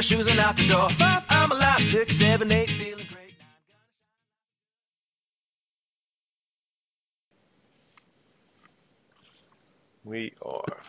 my shoes and out the door. Five, I'm alive. Six, seven, eight, feeling great. We are.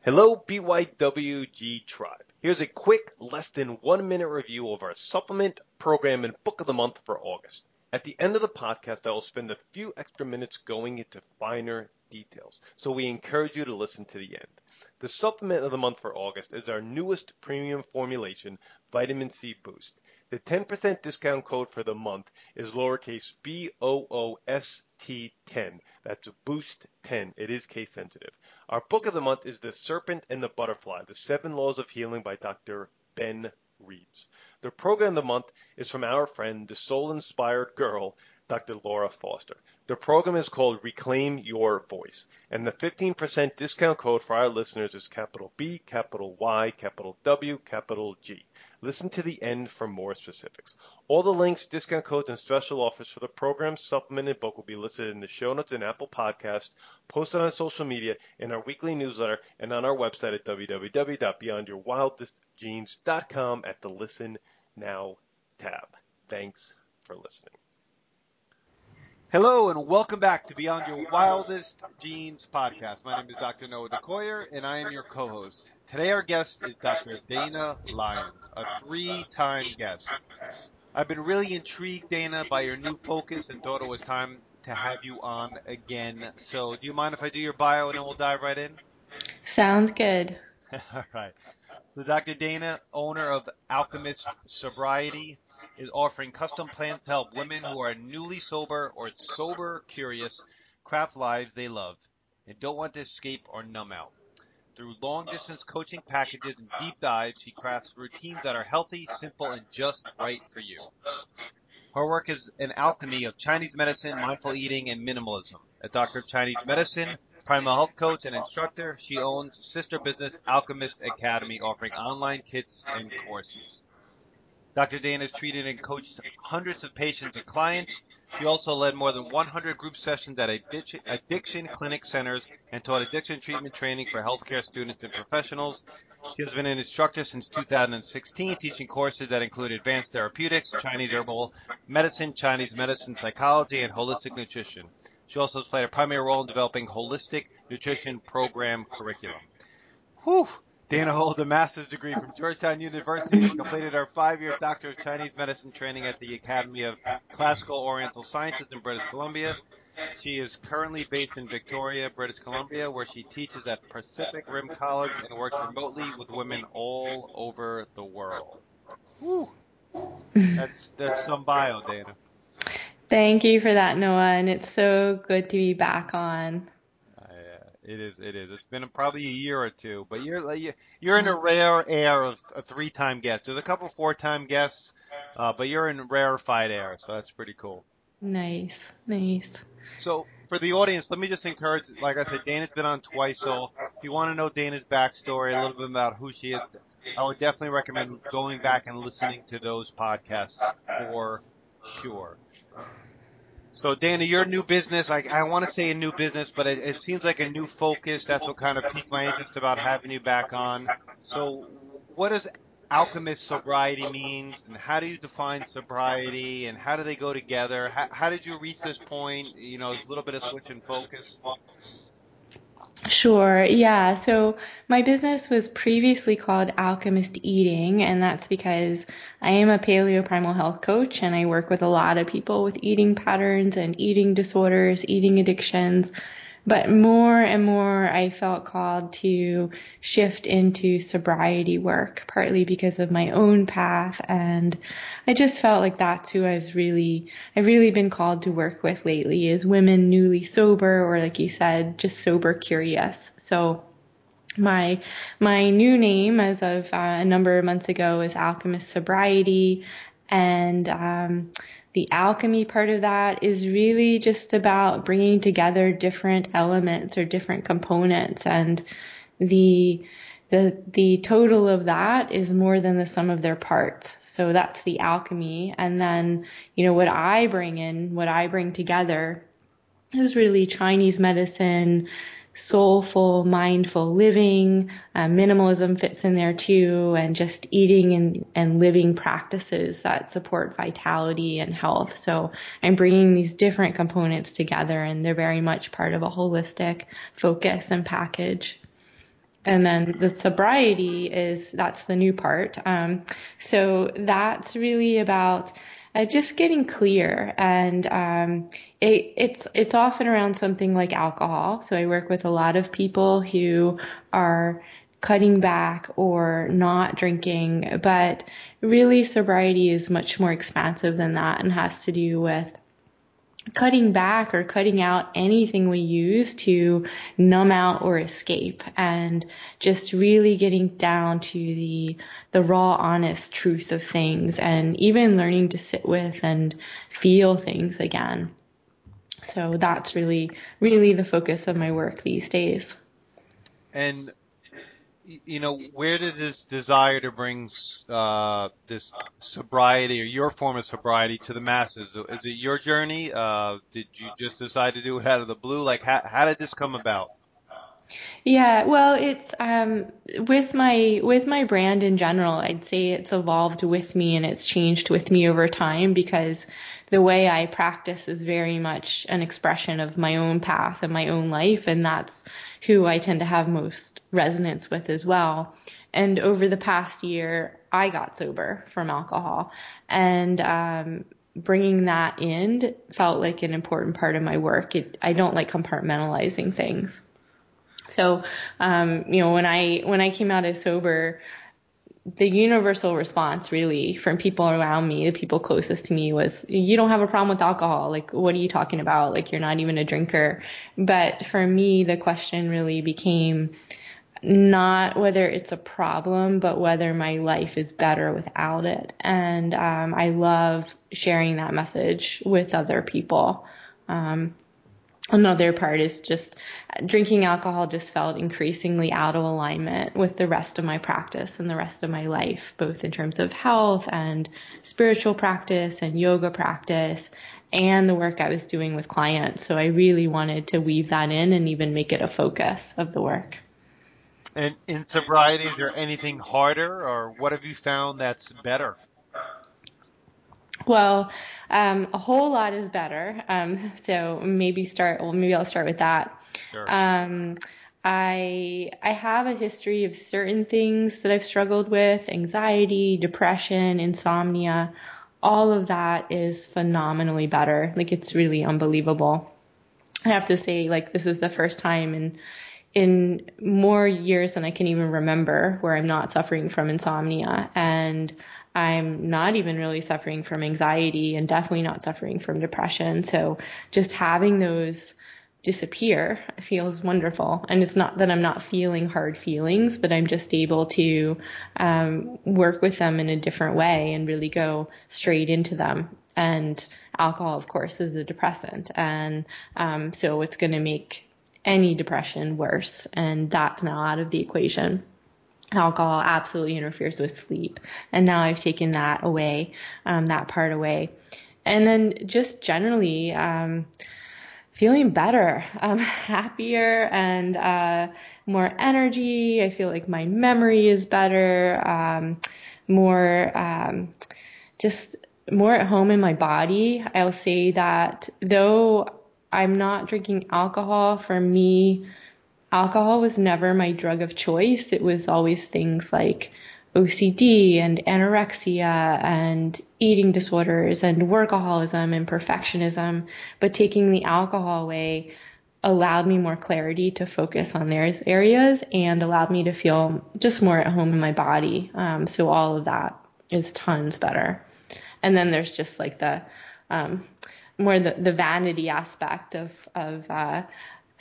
Hello, BYWG Tribe. Here's a quick, less than one minute review of our supplement, program, and book of the month for August. At the end of the podcast, I will spend a few extra minutes going into finer details, so we encourage you to listen to the end. The supplement of the month for August is our newest premium formulation, Vitamin C Boost. The 10% discount code for the month is lowercase b o o s t 10. That's boost 10. It is case sensitive. Our book of the month is The Serpent and the Butterfly: The Seven Laws of Healing by Dr. Ben Reeves. The program of the month is from our friend, the soul inspired girl, Dr. Laura Foster. The program is called Reclaim Your Voice, and the 15% discount code for our listeners is capital B, capital Y, capital W, capital G. Listen to the end for more specifics. All the links, discount codes, and special offers for the program, supplement, and book will be listed in the show notes in Apple Podcast, posted on social media, in our weekly newsletter, and on our website at www.beyondyourwildestgenes.com at the Listen Now tab. Thanks for listening. Hello and welcome back to Beyond Your Wildest Genes podcast. My name is Dr. Noah DeCoyer and I am your co-host. Today our guest is Dr. Dana Lyons, a three-time guest. I've been really intrigued, Dana, by your new focus and thought it was time to have you on again. So do you mind if I do your bio and then we'll dive right in? Sounds good. All right. So Dr. Dana, owner of Alchemist Sobriety, is offering custom plans to help women who are newly sober or sober curious craft lives they love and don't want to escape or numb out. Through long distance coaching packages and deep dives, she crafts routines that are healthy, simple, and just right for you. Her work is an alchemy of Chinese medicine, mindful eating, and minimalism. A doctor of Chinese medicine, primal health coach, and instructor, she owns sister business Alchemist Academy, offering online kits and courses. Dr. Dana has treated and coached hundreds of patients and clients. She also led more than 100 group sessions at addiction, addiction clinic centers and taught addiction treatment training for healthcare students and professionals. She has been an instructor since 2016, teaching courses that include advanced therapeutics, Chinese herbal medicine, Chinese medicine psychology, and holistic nutrition. She also has played a primary role in developing holistic nutrition program curriculum. Whew. Dana holds a master's degree from Georgetown University and completed her five-year Doctor of Chinese Medicine training at the Academy of Classical Oriental Sciences in British Columbia. She is currently based in Victoria, British Columbia, where she teaches at Pacific Rim College and works remotely with women all over the world. Whew. That's, that's some bio, Dana. Thank you for that, Noah, and it's so good to be back on. Uh, it is. It is. It's been probably a year or two, but you're you're in a rare air of a three-time guest. There's a couple four-time guests, uh, but you're in rarefied air, so that's pretty cool. Nice, nice. So for the audience, let me just encourage. Like I said, Dana's been on twice, so if you want to know Dana's backstory, a little bit about who she is, I would definitely recommend going back and listening to those podcasts for sure. So Dana, your new business, I, I want to say a new business, but it, it seems like a new focus. That's what kind of piqued my interest about having you back on. So what does alchemist sobriety means and how do you define sobriety and how do they go together? How, how did you reach this point? You know, a little bit of switch in focus. Sure, yeah. So my business was previously called Alchemist Eating, and that's because I am a paleo primal health coach and I work with a lot of people with eating patterns and eating disorders, eating addictions. But more and more, I felt called to shift into sobriety work, partly because of my own path. And I just felt like that's who I've really, I've really been called to work with lately is women newly sober or like you said, just sober curious. So my my new name as of uh, a number of months ago is Alchemist Sobriety, and um, the alchemy part of that is really just about bringing together different elements or different components and the the the total of that is more than the sum of their parts. So that's the alchemy and then you know what i bring in what i bring together is really chinese medicine soulful, mindful living. Uh, minimalism fits in there too, and just eating and, and living practices that support vitality and health. So I'm bringing these different components together, and they're very much part of a holistic focus and package. And then the sobriety is that's the new part. Um, so that's really about uh, just getting clear and um, it, it's it's often around something like alcohol. So i work with a lot of people who are cutting back or not drinking but really sobriety is much more expansive than that and has to do with cutting back or cutting out anything we use to numb out or escape and just really getting down to the the raw honest truth of things and even learning to sit with and feel things again. So that's really really the focus of my work these days. And you know, where did this desire to bring uh, this sobriety or your form of sobriety to the masses? Is it your journey? Uh, did you just decide to do it out of the blue? Like, how, how did this come about? Yeah, well, it's um, with my with my brand in general. I'd say it's evolved with me and it's changed with me over time because the way I practice is very much an expression of my own path and my own life, and that's who I tend to have most resonance with as well. And over the past year, I got sober from alcohol, and um, bringing that in felt like an important part of my work. It, I don't like compartmentalizing things. So, um, you know, when I when I came out as sober, the universal response really from people around me, the people closest to me was, you don't have a problem with alcohol. Like, what are you talking about? Like, you're not even a drinker. But for me, the question really became not whether it's a problem, but whether my life is better without it. And um, I love sharing that message with other people. Um, Another part is just uh, drinking alcohol just felt increasingly out of alignment with the rest of my practice and the rest of my life, both in terms of health and spiritual practice and yoga practice and the work I was doing with clients. So I really wanted to weave that in and even make it a focus of the work. And in sobriety, is there anything harder or what have you found that's better? Well, um, a whole lot is better. Um, so maybe start. Well, maybe I'll start with that. Sure. Um, I I have a history of certain things that I've struggled with: anxiety, depression, insomnia. All of that is phenomenally better. Like it's really unbelievable. I have to say, like this is the first time in in more years than I can even remember where I'm not suffering from insomnia and I'm not even really suffering from anxiety and definitely not suffering from depression. So just having those disappear feels wonderful. And it's not that I'm not feeling hard feelings, but I'm just able to um, work with them in a different way and really go straight into them. And alcohol, of course, is a depressant. And um, so it's going to make any depression worse. And that's now out of the equation alcohol absolutely interferes with sleep. And now I've taken that away, um, that part away. And then just generally, um, feeling better, um, happier and, uh, more energy. I feel like my memory is better, um, more, um, just more at home in my body. I'll say that though I'm not drinking alcohol for me, alcohol was never my drug of choice. It was always things like OCD and anorexia and eating disorders and workaholism and perfectionism. But taking the alcohol away allowed me more clarity to focus on those areas and allowed me to feel just more at home in my body. Um, so all of that is tons better. And then there's just like the um, more the, the vanity aspect of of uh,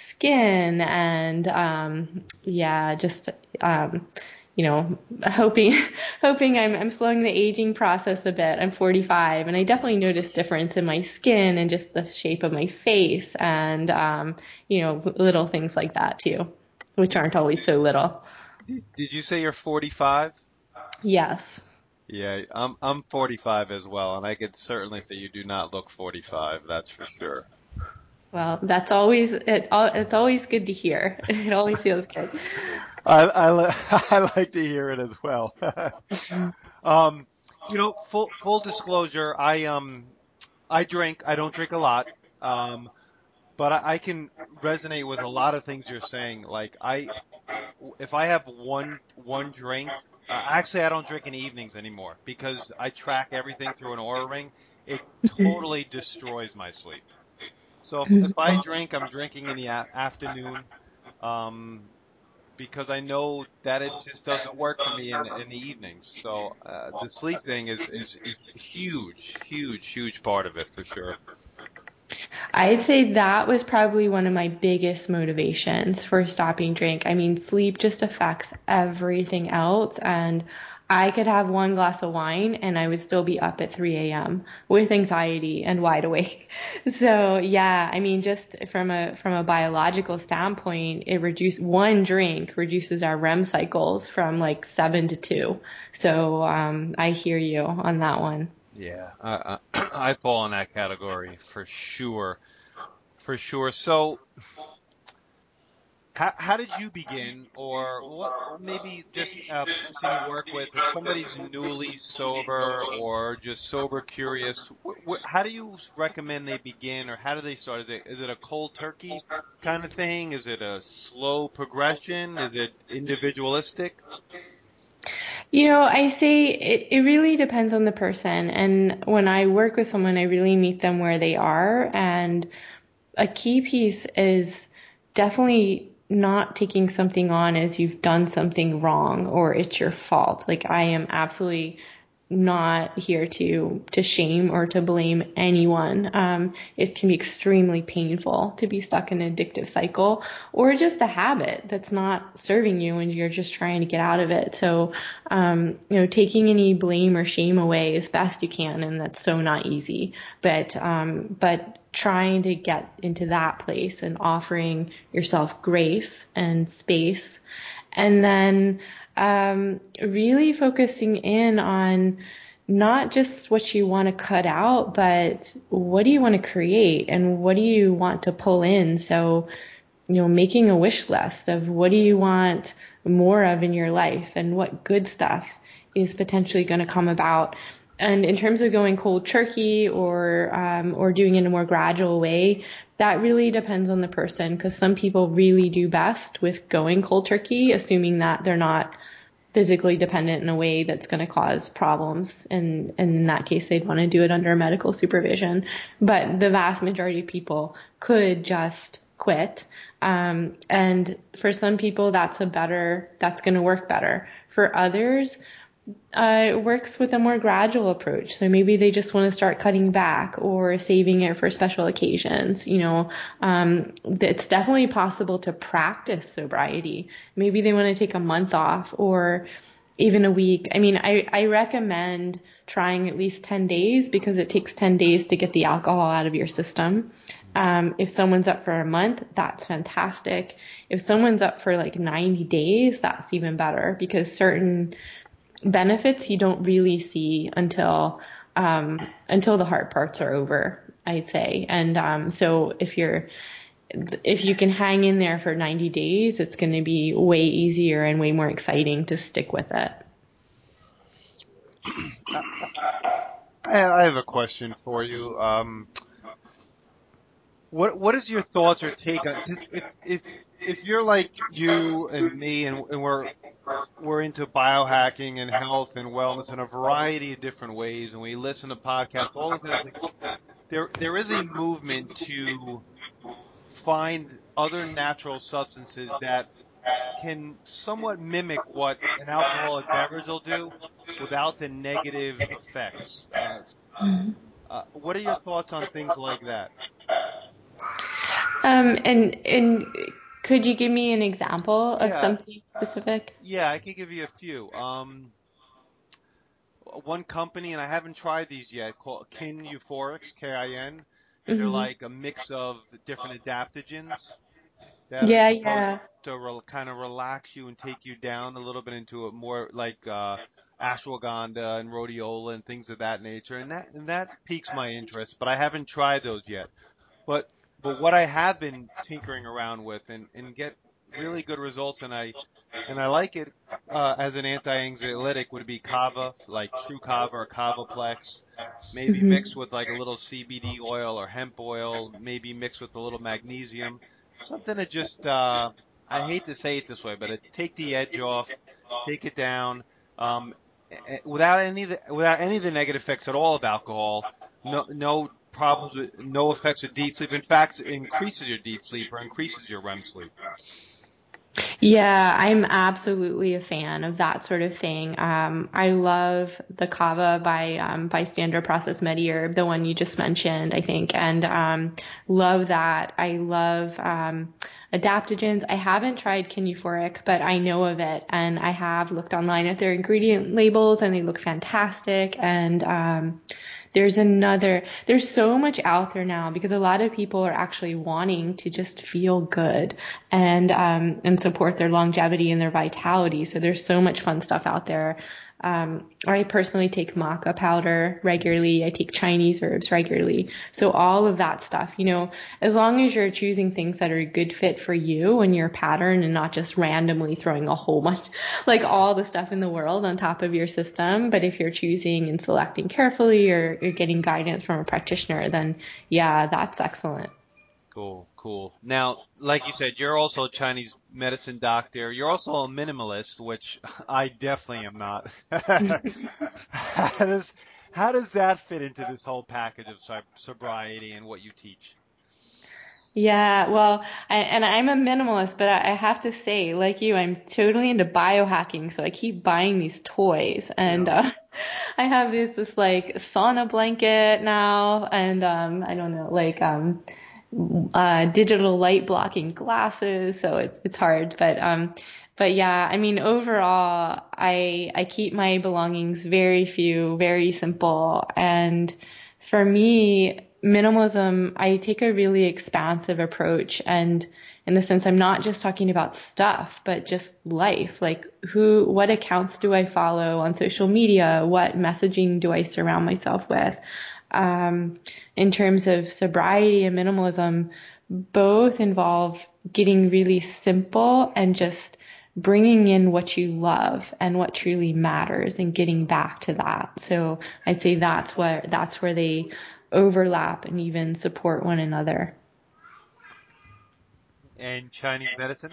skin and um, yeah, just um, you know, hoping hoping I'm I'm slowing the aging process a bit. I'm 45 and I definitely notice difference in my skin and just the shape of my face and um, you know, little things like that too, which aren't always so little. Did you say you're 45? Yes. Yeah, I'm I'm 45 as well, and I could certainly say you do not look 45. That's for sure. Well, that's always it. It's always good to hear. It always feels good. I, I, I like to hear it as well. um, you know, full full disclosure, I um I drink. I don't drink a lot. Um, but I, I can resonate with a lot of things you're saying. Like I, if I have one one drink, uh, actually I don't drink in evenings anymore because I track everything through an Oura ring. It totally destroys my sleep. So if, I drink, I'm drinking in the a- afternoon. Um, because I know that it just doesn't work for me in, in the evenings. So uh, the sleep thing is, is is huge, huge, huge part of it for sure. I'd say that was probably one of my biggest motivations for stopping drink. I mean, sleep just affects everything else and I could have one glass of wine and I would still be up at 3 a.m. with anxiety and wide awake. So yeah, I mean, just from a from a biological standpoint, it reduces one drink reduces our REM cycles from like seven to two. So um, I hear you on that one. Yeah, I, I, I fall in that category for sure, for sure. So, how, how did you begin, or what? Maybe just uh, person you work with, if somebody's newly sober or just sober curious, wh- wh- how do you recommend they begin, or how do they start? Is it is it a cold turkey kind of thing? Is it a slow progression? Is it individualistic? You know, I say it, it really depends on the person. And when I work with someone, I really meet them where they are. And a key piece is definitely not taking something on as you've done something wrong or it's your fault. Like I am absolutely not here to to shame or to blame anyone. Um, it can be extremely painful to be stuck in an addictive cycle or just a habit that's not serving you and you're just trying to get out of it. So, um, you know, taking any blame or shame away as best you can, and that's so not easy. But um, but trying to get into that place and offering yourself grace and space, and then um, really focusing in on not just what you want to cut out, but what do you want to create and what do you want to pull in? So, you know, making a wish list of what do you want more of in your life and what good stuff is potentially going to come about. And in terms of going cold turkey or um, or doing it in a more gradual way, that really depends on the person because some people really do best with going cold turkey, assuming that they're not physically dependent in a way that's going to cause problems. And, and in that case, they'd want to do it under medical supervision. But the vast majority of people could just quit. Um, and for some people, that's a better, that's going to work better. For others, uh, works with a more gradual approach. So maybe they just want to start cutting back or saving it for special occasions. You know, um, it's definitely possible to practice sobriety. Maybe they want to take a month off or even a week. I mean, I, I recommend trying at least 10 days because it takes 10 days to get the alcohol out of your system. Um, if someone's up for a month, that's fantastic. If someone's up for like 90 days, that's even better because certain benefits you don't really see until um, until the hard parts are over. I'd say, and um, so if you're if you can hang in there for 90 days, it's going to be way easier and way more exciting to stick with it. I have a question for you. Um, what what is your thoughts or take on if if if you're like you and me and, and we're we're into biohacking and health and wellness in a variety of different ways, and we listen to podcasts, all of. Like, there, there is a movement to find other natural substances that can somewhat mimic what an alcoholic beverage will do without the negative effects. Uh, what are your thoughts on things like that? Um, and and could you give me an example of Yeah, something specific? yeah, I can give you a few. Um, one company, and I haven't tried these yet, called Kin Euphorics, K-I-N, and they're like a mix of different adaptogens that Yeah, yeah. to re- kind of relax you and take you down a little bit into a more like uh, ashwagandha and rhodiola and things of that nature, and that and that piques my interest, but I haven't tried those yet. But but what I have been tinkering around with and, and get really good results, and I and I like it uh, as an anti-anxiolytic would be kava, like true kava or kavaplex, maybe Mhm. mixed with like a little CBD oil or hemp oil, maybe mixed with a little magnesium, something to just uh, I hate to say it this way, but it, take the edge off, take it down, um, eh, eh, without any of the, without any of the negative effects at all of alcohol. No, no problems, with, no effects of deep sleep. In fact, it increases your deep sleep or increases your REM sleep. Yeah, I'm absolutely a fan of that sort of thing. Um, I love the kava by um, by Standard Process MediHerb, the one you just mentioned, I think, and um, love that. I love um, adaptogens. I haven't tried Kin Euphoric, but I know of it, and I have looked online at their ingredient labels, and they look fantastic. And um, there's another, there's so much out there now because a lot of people are actually wanting to just feel good and, um, and support their longevity and their vitality. So there's so much fun stuff out there. Um, I personally take maca powder regularly. I take Chinese herbs regularly. So all of that stuff, you know, as long as you're choosing things that are a good fit for you and your pattern and not just randomly throwing a whole bunch, like all the stuff in the world on top of your system. But if you're choosing and selecting carefully or you're getting guidance from a practitioner, then yeah, that's excellent. Cool, cool. Now, like you said, you're also a Chinese medicine doctor. You're also a minimalist, which I definitely am not. how does how does that fit into this whole package of sobriety and what you teach? Yeah, well, I, and I'm a minimalist, but I, I have to say, like you, I'm totally into biohacking, so I keep buying these toys, and Yeah. uh, I have this this like sauna blanket now, and um, I don't know, like um, uh, digital light blocking glasses, so it's it's hard, but um, but yeah, I mean, overall, I I keep my belongings very few, very simple, and for me, minimalism, I take a really expansive approach and in the sense I'm not just talking about stuff, but just life. Like who, what accounts do I follow on social media? What messaging do I surround myself with? Um, in terms of sobriety and minimalism, both involve getting really simple and just bringing in what you love and what truly matters and getting back to that. So I'd say that's where, that's where they overlap and even support one another. And Chinese medicine?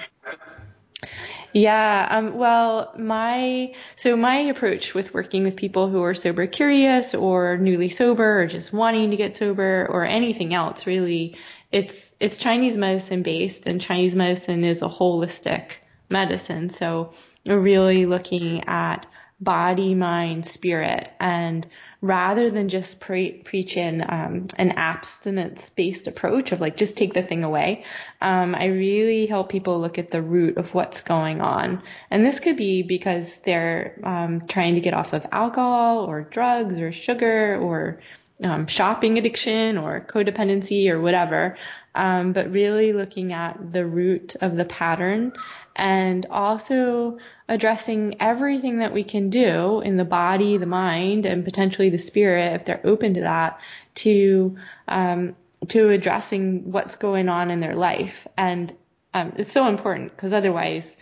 Yeah, um, well, my so my approach with working with people who are sober curious or newly sober or just wanting to get sober or anything else really, it's it's Chinese medicine based and Chinese medicine is a holistic medicine. So we're really looking at body, mind, spirit, and rather than just pre- preaching um, an abstinence-based approach of like just take the thing away, um, I really help people look at the root of what's going on, and this could be because they're um, trying to get off of alcohol or drugs or sugar or um, shopping addiction or codependency or whatever, um, but really looking at the root of the pattern and also addressing everything that we can do in the body, the mind, and potentially the spirit, if they're open to that, to um, to addressing what's going on in their life. And um, it's so important because otherwise,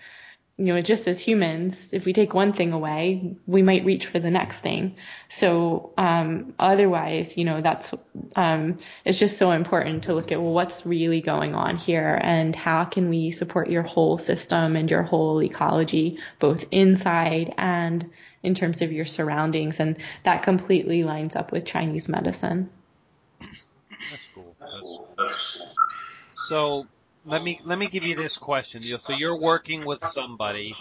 you know, just as humans, if we take one thing away, we might reach for the next thing. So, um, otherwise, you know, that's, um, it's just so important to look at, well, what's really going on here and how can we support your whole system and your whole ecology, both inside and in terms of your surroundings. And that completely lines up with Chinese medicine. That's cool. That's cool. So let me let me give you this question. So you're working with somebody,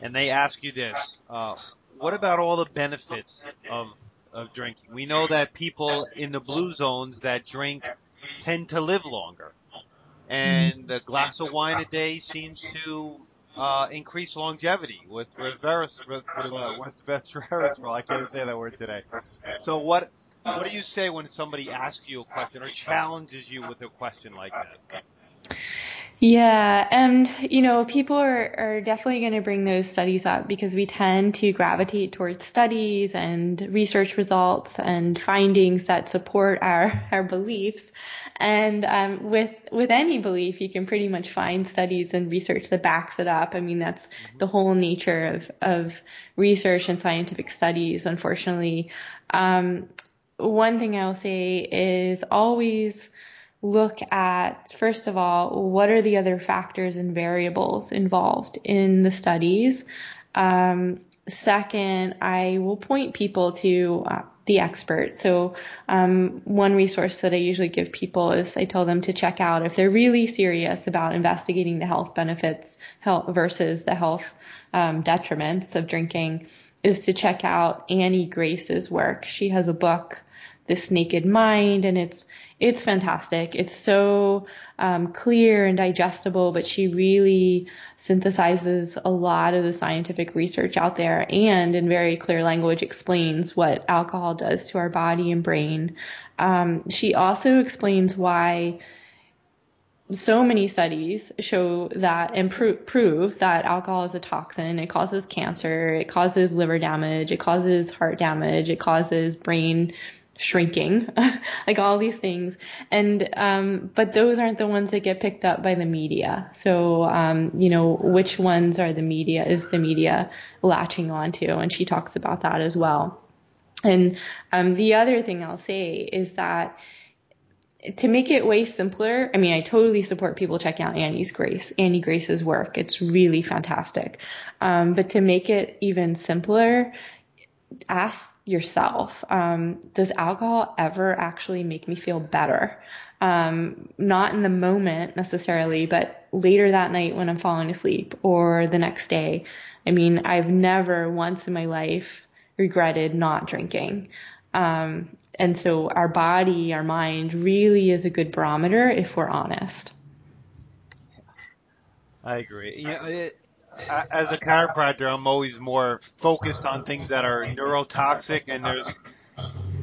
and they ask you this: uh, What about all the benefits of of drinking? We know that people in the blue zones that drink tend to live longer, and a glass of wine a day seems to uh, increase longevity with reverse with, with, uh, resveratrol. I can't say that word today. So what what do you say when somebody asks you a question or challenges you with a question like that? Yeah, and you know, people are, are definitely going to bring those studies up because we tend to gravitate towards studies and research results and findings that support our, our beliefs. And um, with with any belief, you can pretty much find studies and research that backs it up. I mean, that's the whole nature of of research and scientific studies. Unfortunately, um, one thing I'll say is always look at, first of all, what are the other factors and variables involved in the studies. Um, second, I will point people to uh, the expert. So um, one resource that I usually give people is I tell them to check out if they're really serious about investigating the health benefits health versus the health um, detriments of drinking is to check out Annie Grace's work. She has a book, This Naked Mind, and it's it's fantastic. It's so um, clear and digestible, but she really synthesizes a lot of the scientific research out there and in very clear language explains what alcohol does to our body and brain. Um, she also explains why so many studies show that and pro- prove that alcohol is a toxin. It causes cancer, it causes liver damage, it causes heart damage, it causes brain shrinking, like all these things. And, um, but those aren't the ones that get picked up by the media. So, um, you know, which ones are the media, is the media latching onto? And she talks about that as well. And, um, the other thing I'll say is that, to make it way simpler, I mean, I totally support people checking out Annie's Grace, Annie Grace's work. It's really fantastic. Um, but to make it even simpler, ask yourself, um, does alcohol ever actually make me feel better? Um, not in the moment necessarily, but later that night when I'm falling asleep or the next day. I mean, I've never once in my life regretted not drinking. Um, and so our body, our mind really is a good barometer if we're honest. I agree. Yeah, it, as a chiropractor, I'm always more focused on things that are neurotoxic, and there's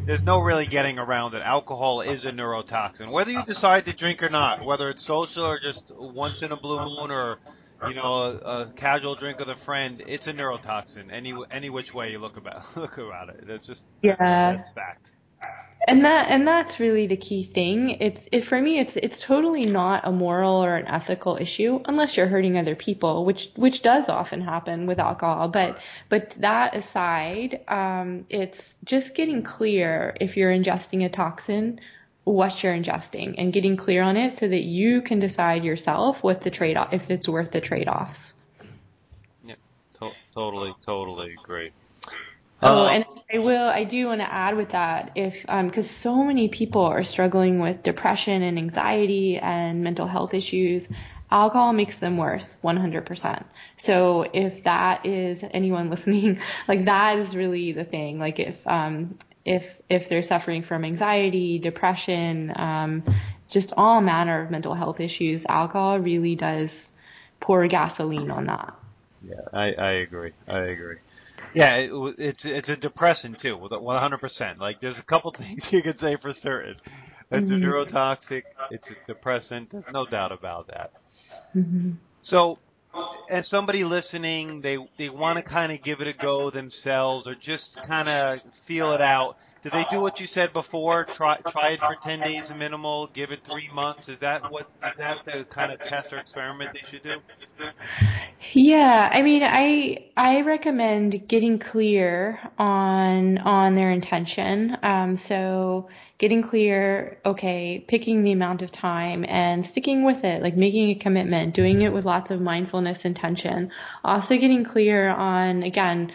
there's no really getting around it. Alcohol is a neurotoxin, whether you decide to drink or not, whether it's social or just once in a blue moon or you know a, a casual drink with a friend. It's a neurotoxin. Any any which way you look about look about it, that's just yeah. fact and that and that's really the key thing. It's it for me it's it's totally not a moral or an ethical issue unless you're hurting other people which which does often happen with alcohol. But but that aside um, it's just getting clear if you're ingesting a toxin what you're ingesting and getting clear on it so that you can decide yourself what the trade off if it's worth the trade offs yeah to- totally totally agree Oh, uh, and I will, I do want to add with that if, um, cause so many people are struggling with depression and anxiety and mental health issues. Alcohol makes them worse, 100%. So if that is anyone listening, like that is really the thing. Like if, um, if, if they're suffering from anxiety, depression, um, just all manner of mental health issues, alcohol really does pour gasoline on that. Yeah, I, I agree. I agree. Yeah, it, it's it's a depressant too, 100%. Like there's a couple things you could say for certain. It's mm-hmm. a neurotoxic. It's a depressant. There's no doubt about that. Mm-hmm. So, as somebody listening, they they want to kind of give it a go themselves, or just kind of feel it out. Do they do what you said before? Try try it for ten days minimal. Give it three months. Is that what is that the kind of test or experiment they should do? Yeah, I mean, I I recommend getting clear on on their intention. Um, so getting clear, okay, picking the amount of time and sticking with it, like making a commitment, doing it with lots of mindfulness intention. Also getting clear on again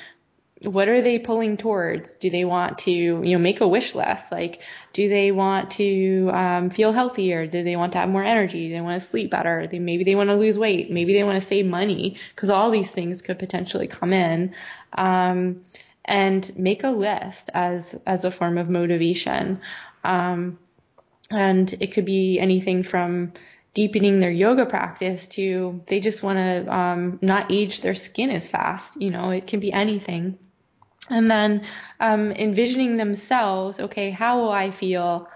what are they pulling towards? Do they want to, you know, make a wish list? Like, do they want to um, feel healthier? Do they want to have more energy? Do they want to sleep better? They, maybe they want to lose weight. Maybe they want to save money because all these things could potentially come in. Um, and make a list as as a form of motivation. Um, and it could be anything from deepening their yoga practice to they just want to um, not age their skin as fast. You know, it can be anything and then um, envisioning themselves okay how will i feel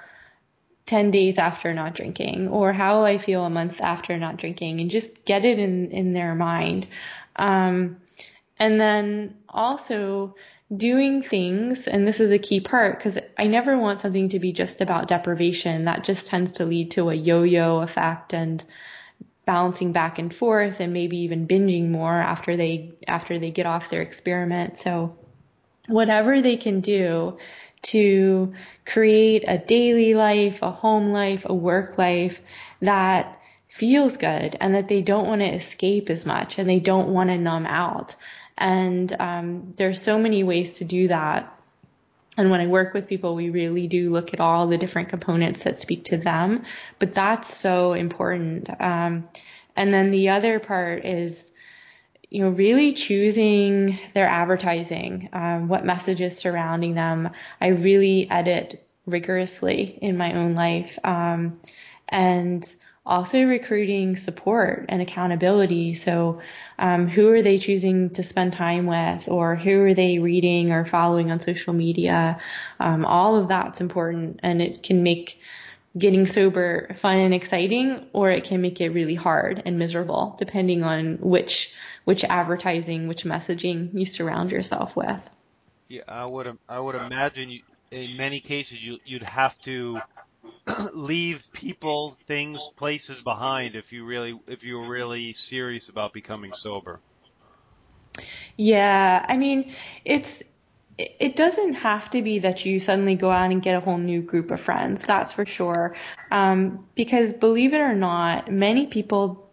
10 days after not drinking or how I feel a month after not drinking and just get it in, in their mind. Um, and then also doing things, and this is a key part because I never want something to be just about deprivation. That just tends to lead to a yo-yo effect and balancing back and forth and maybe even binging more after they after they get off their experiment. So whatever they can do to create a daily life, a home life, a work life that feels good and that they don't want to escape as much and they don't want to numb out. And um, there's so many ways to do that. And when I work with people, we really do look at all the different components that speak to them. But that's so important. Um, and then the other part is, you know, really choosing their advertising, um, what messages surrounding them. I really edit rigorously in my own life. Um, and also recruiting support and accountability. So, um, who are they choosing to spend time with, or who are they reading or following on social media? Um, all of that's important, and it can make getting sober fun and exciting, or it can make it really hard and miserable, depending on which which advertising, which messaging you surround yourself with. Yeah, I would I would imagine you, in many cases you you'd have to leave people, things, places behind if you really if you're really serious about becoming sober. Yeah, I mean, it's it doesn't have to be that you suddenly go out and get a whole new group of friends. That's for sure. Um, because believe it or not, many people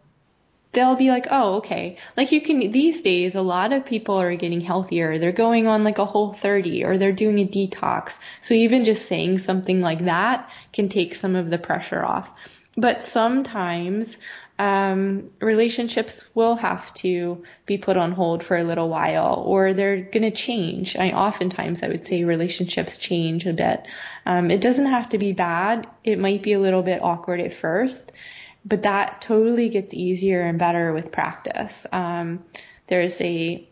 they'll be like, oh, okay. Like you can, these days, a lot of people are getting healthier. They're going on like a whole 30 or they're doing a detox. So even just saying something like that can take some of the pressure off. But sometimes, um, relationships will have to be put on hold for a little while or they're going to change. I oftentimes I would say relationships change a bit. Um, it doesn't have to be bad. It might be a little bit awkward at first but that totally gets easier and better with practice. Um, there's a,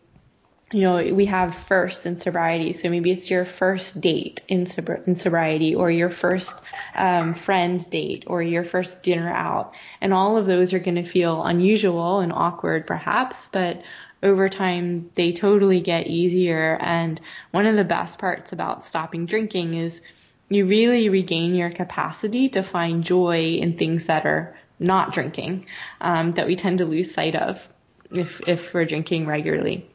you know, we have first in sobriety. So maybe it's your first date in, sobri- in sobriety or your first um, friend date or your first dinner out. And all of those are going to feel unusual and awkward perhaps, but over time they totally get easier. And one of the best parts about stopping drinking is you really regain your capacity to find joy in things that are not drinking um, that we tend to lose sight of if if we're drinking regularly.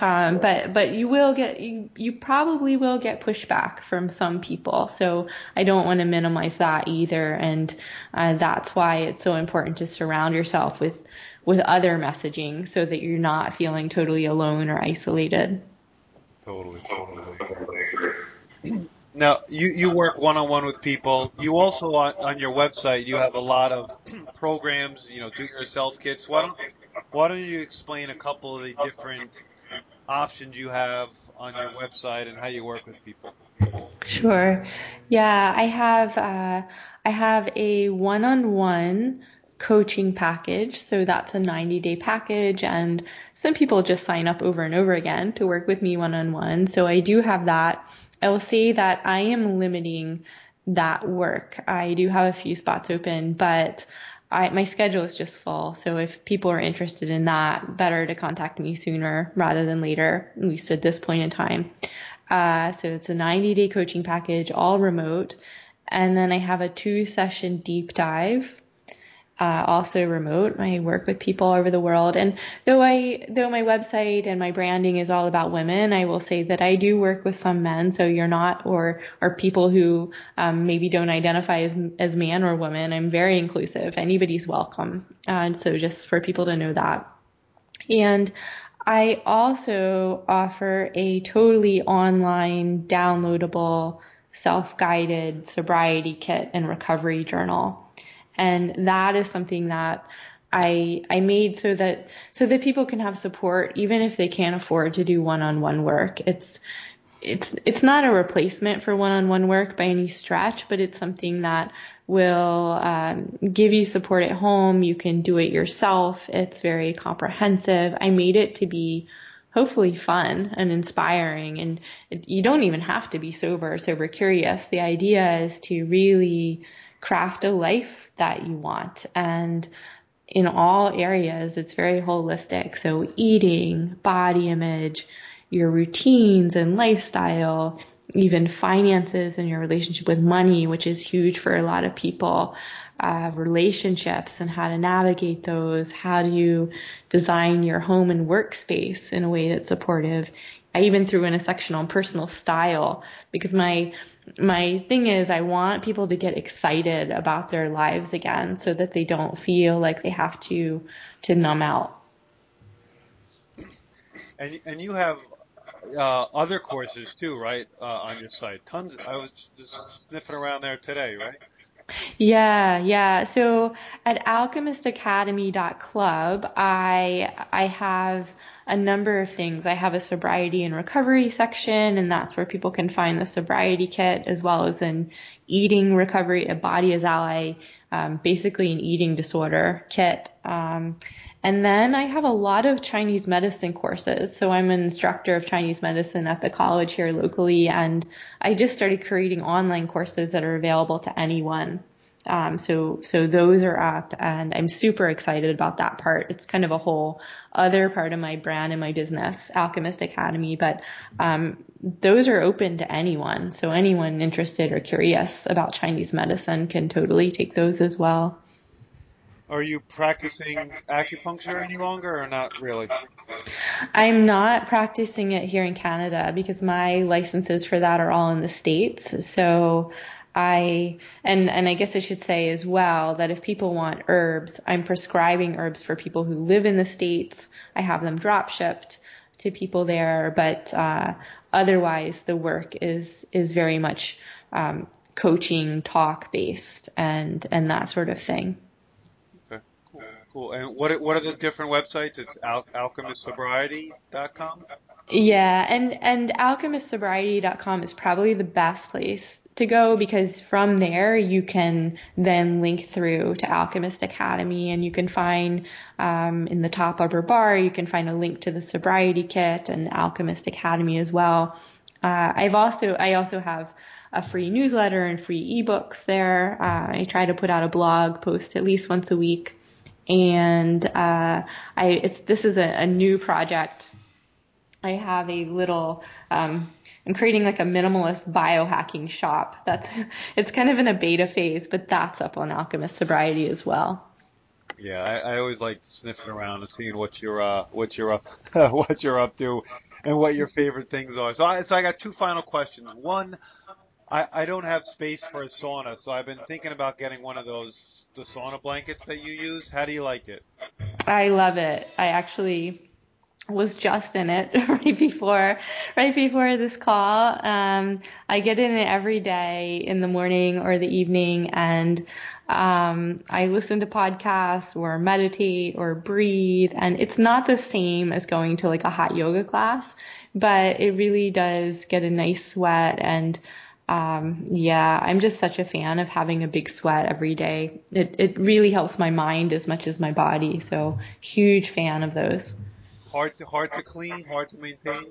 Um, but but you will get you you probably will get pushback from some people. So I don't want to minimize that either, and uh, that's why it's so important to surround yourself with with other messaging so that you're not feeling totally alone or isolated. Totally, totally. Now, you, you work one on one with people. You also on, on your website you have a lot of programs, you know, do yourself kits. Why don't why don't you explain a couple of the different options you have on your website and how you work with people? Sure. Yeah, I have uh, I have a one on one coaching package. So that's a 90 day package and some people just sign up over and over again to work with me one on one. So I do have that. I will say that I am limiting that work. I do have a few spots open, but I, my schedule is just full. So if people are interested in that, better to contact me sooner rather than later, at least at this point in time. Uh, so it's a 90 day coaching package, all remote. And then I have a two session deep dive uh, also remote. I work with people over the world, and though I though my website and my branding is all about women, I will say that I do work with some men. So you're not or or people who um, maybe don't identify as as man or woman. I'm very inclusive. Anybody's welcome, and so just for people to know that. And I also offer a totally online downloadable self-guided sobriety kit and recovery journal. And that is something that I I made so that so that people can have support even if they can't afford to do one-on-one work. It's it's it's not a replacement for one-on-one work by any stretch, but it's something that will um, give you support at home. You can do it yourself. It's very comprehensive. I made it to be hopefully fun and inspiring. And it, you don't even have to be sober sober curious. The idea is to really craft a life that you want. And in all areas, it's very holistic. So eating, body image, your routines and lifestyle, even finances and your relationship with money, which is huge for a lot of people, uh, relationships and how to navigate those. How do you design your home and workspace in a way that's supportive? I even threw in a section on personal style because my my thing is I want people to get excited about their lives again so that they don't feel like they have to to numb out. And and you have uh, other courses too, right, uh, on your site. Tons. I was just sniffing around there today, right? Yeah, yeah. So at alchemistacademy.club, I I have a number of things. I have a sobriety and recovery section, and that's where people can find the sobriety kit as well as an eating recovery, a body as ally, um, basically an eating disorder kit. Um, and then I have a lot of Chinese medicine courses. So I'm an instructor of Chinese medicine at the college here locally, and I just started creating online courses that are available to anyone. Um, so so those are up, and I'm super excited about that part. It's kind of a whole other part of my brand and my business, Alchemist Academy. But um, those are open to anyone. So anyone interested or curious about Chinese medicine can totally take those as well. Are you practicing acupuncture any longer or not really? I'm not practicing it here in Canada because my licenses for that are all in the States. So I and and I guess I should say as well that if people want herbs, I'm prescribing herbs for people who live in the states. I have them drop shipped to people there, but uh, otherwise the work is is very much um, coaching, talk based, and and that sort of thing. Cool. And what what are the different websites? It's al- alchemistsobriety.com. Yeah, and and alchemistsobriety.com is probably the best place to go because from there you can then link through to Alchemist Academy and you can find um, in the top upper bar you can find a link to the sobriety kit and Alchemist Academy as well. Uh, I've also I also have a free newsletter and free ebooks there. Uh, I try to put out a blog post at least once a week and uh, I it's this is a, a, new project. I have a little um, I'm creating like a minimalist biohacking shop. That's it's kind of in a beta phase, but that's up on Alchemist Sobriety as well. Yeah, I, I always like sniffing around and seeing what you're uh, what you're up what you're up to and what your favorite things are. So I, so I got two final questions. One, I, I don't have space for a sauna, so I've been thinking about getting one of those the sauna blankets that you use. How do you like it? I love it. I actually was just in it right before right before this call. Um, I get in it every day in the morning or the evening, and um, I listen to podcasts or meditate or breathe, and it's not the same as going to like a hot yoga class, but it really does get a nice sweat and um, yeah, I'm just such a fan of having a big sweat every day. It it really helps my mind as much as my body. So huge fan of those. Hard to hard to clean, hard to maintain.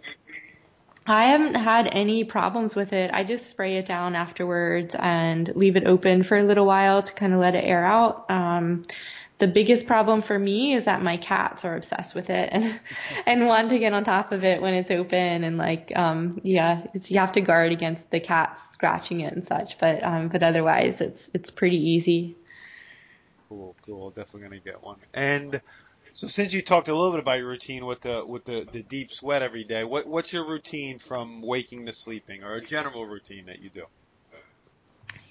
I haven't had any problems with it. I just spray it down afterwards and leave it open for a little while to kind of let it air out. Um, the biggest problem for me is that my cats are obsessed with it and and want to get on top of it when it's open and like um yeah it's you have to guard against the cats scratching it and such but um but otherwise it's it's pretty easy cool cool definitely gonna get one and so since you talked a little bit about your routine with the with the, the deep sweat every day what what's your routine from waking to sleeping or a general routine that you do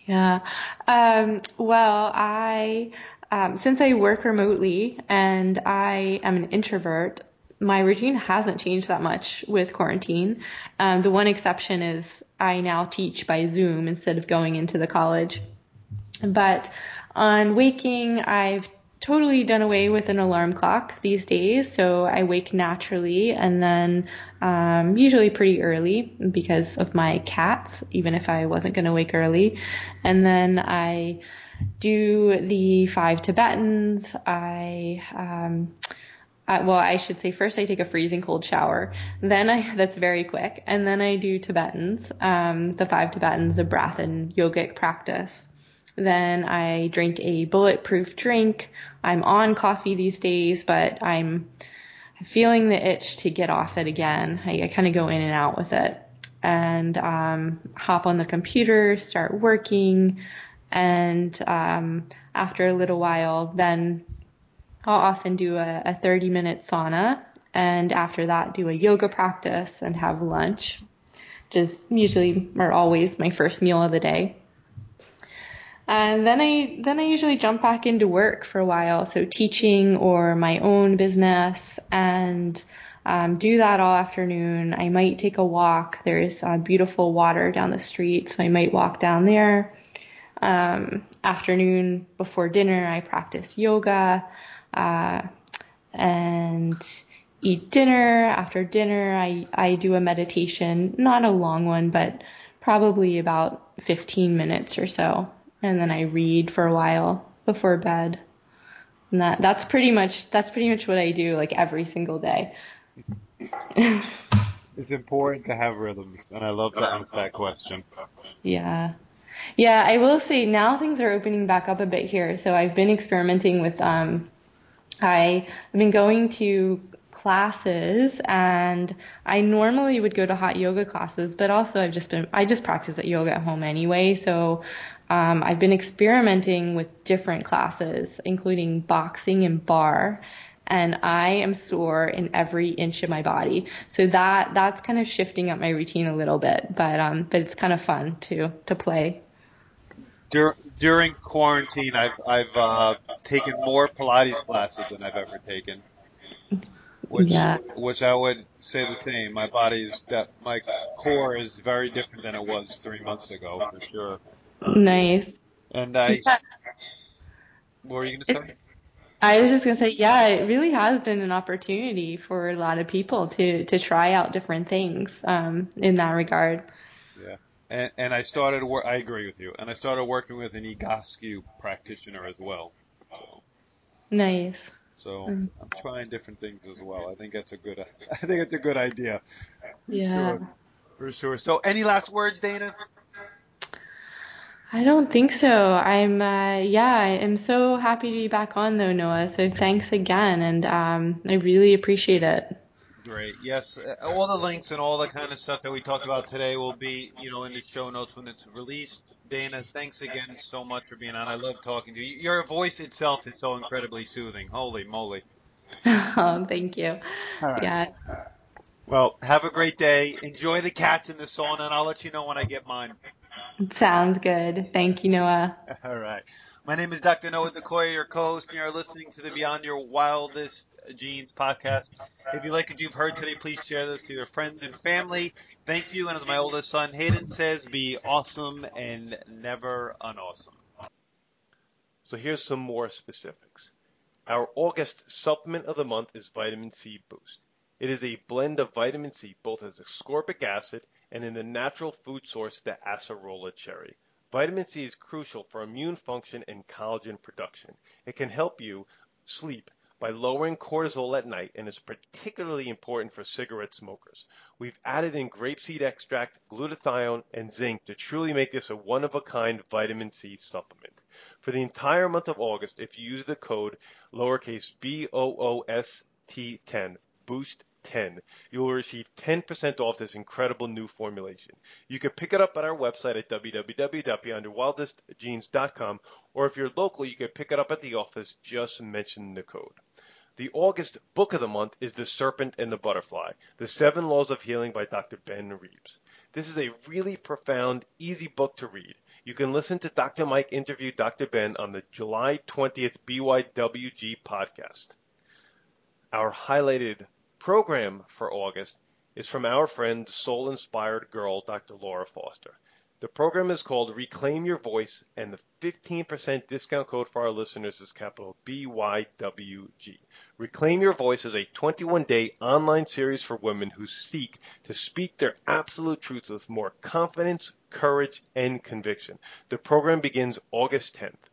yeah um well i um, since I work remotely and I am an introvert, my routine hasn't changed that much with quarantine. Um, the one exception is I now teach by Zoom instead of going into the college. But on waking, I've totally done away with an alarm clock these days. So I wake naturally and then um, usually pretty early because of my cats, even if I wasn't going to wake early. And then I do the five Tibetans. I um, I, well, I should say first I take a freezing cold shower. Then I, that's very quick. And then I do Tibetans, um, the five Tibetans, a breath and yogic practice. Then I drink a bulletproof drink. I'm on coffee these days, but I'm feeling the itch to get off it again. I, I kind of go in and out with it and um, hop on the computer, start working, and um, after a little while, then I'll often do a, a 30 minute sauna, and after that, do a yoga practice and have lunch, which is usually or always my first meal of the day. And then I then I usually jump back into work for a while, so teaching or my own business, and um, do that all afternoon. I might take a walk. There's uh, beautiful water down the street, so I might walk down there. Um, afternoon before dinner, I practice yoga uh, and eat dinner. After dinner, I, I do a meditation, not a long one, but probably about 15 minutes or so. And then I read for a while before bed. And that, that's pretty much, that's pretty much what I do like every single day. It's important to have rhythms, and I love to ask that question. Yeah. Yeah, I will say now things are opening back up a bit here. So I've been experimenting with um I, I've been going to classes and I normally would go to hot yoga classes, but also I've just been I just practice at yoga at home anyway. So um, I've been experimenting with different classes, including boxing and bar, and I am sore in every inch of my body. So that that's kind of shifting up my routine a little bit, but um, but it's kind of fun to to play. Dur- during quarantine, I've I've uh, taken more Pilates classes than I've ever taken. Which, yeah. which I would say the same. My body's that my core is very different than it was three months ago for sure. Nice. And I, Yeah. what were you gonna say? I was just gonna say, yeah, it really has been an opportunity for a lot of people to to try out different things um, in that regard. Yeah. And, and I started, wor- I agree with you. And I started working with an Egoscue practitioner as well. So, Nice. So Mm. I'm trying different things as well. I think that's a good, I think it's a good idea. Yeah. Sure. For sure. So any last words, Dana? I don't think so. I'm uh, yeah, I'm so happy to be back on though, Noah. So thanks again, and um, I really appreciate it. Great. Yes. uh, All the links and all the kind of stuff that we talked about today will be, you know, in the show notes when it's released. Dana, thanks again so much for being on. I love talking to you. Your voice itself is so incredibly soothing. Holy moly. Oh, thank you. All right. Yeah, Well, have a great day. Enjoy the cats in the sauna, and I'll let you know when I get mine. sounds good. Thank you, Noah. All right. My name is Dr. Noah DeKoyer, your co-host, and you're listening to the Beyond Your Wildest Genes podcast. If you like what you've heard today, please share this to your friends and family. Thank you. And as my oldest son Hayden says, be awesome and never unawesome. So here's some more specifics. Our August supplement of the month is Vitamin C Boost. It is a blend of vitamin C both as ascorbic acid and in the natural food source, the acerola cherry. Vitamin C is crucial for immune function and collagen production. It can help you sleep by lowering cortisol at night and is particularly important for cigarette smokers. We've added in grapeseed extract, glutathione, and zinc to truly make this a one of a kind vitamin C supplement. For the entire month of August, if you use the code lowercase b o o s t 10 boost 10, you will receive 10% off this incredible new formulation. You can pick it up at our website at www.beyondyourwildestgenes.com, or if you're local, you can pick it up at the office. Just mention the code. The August book of the month is The Serpent and the Butterfly, The Seven Laws of Healing by Dr. Ben Reeves. This is a really profound, easy book to read. You can listen to Dr. Mike interview Dr. Ben on the July 20th BYWG podcast. Our highlighted program for August is from our friend, soul inspired girl, Dr. Laura Foster. The program is called Reclaim Your Voice, and the 15% discount code for our listeners is capital BYWG. Reclaim Your Voice is a 21 day online series for women who seek to speak their absolute truth with more confidence, courage, and conviction. The program begins August 10th.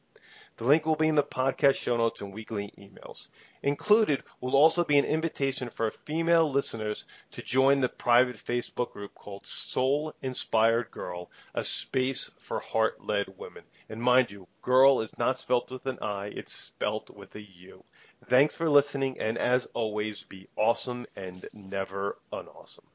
The link will be in the podcast show notes and weekly emails. Included will also be an invitation for female listeners to join the private Facebook group called Soul Inspired Gurl, a space for heart led women. And mind you, girl is not spelt with an I, it's spelt with a U. Thanks for listening, and as always, be awesome and never unawesome.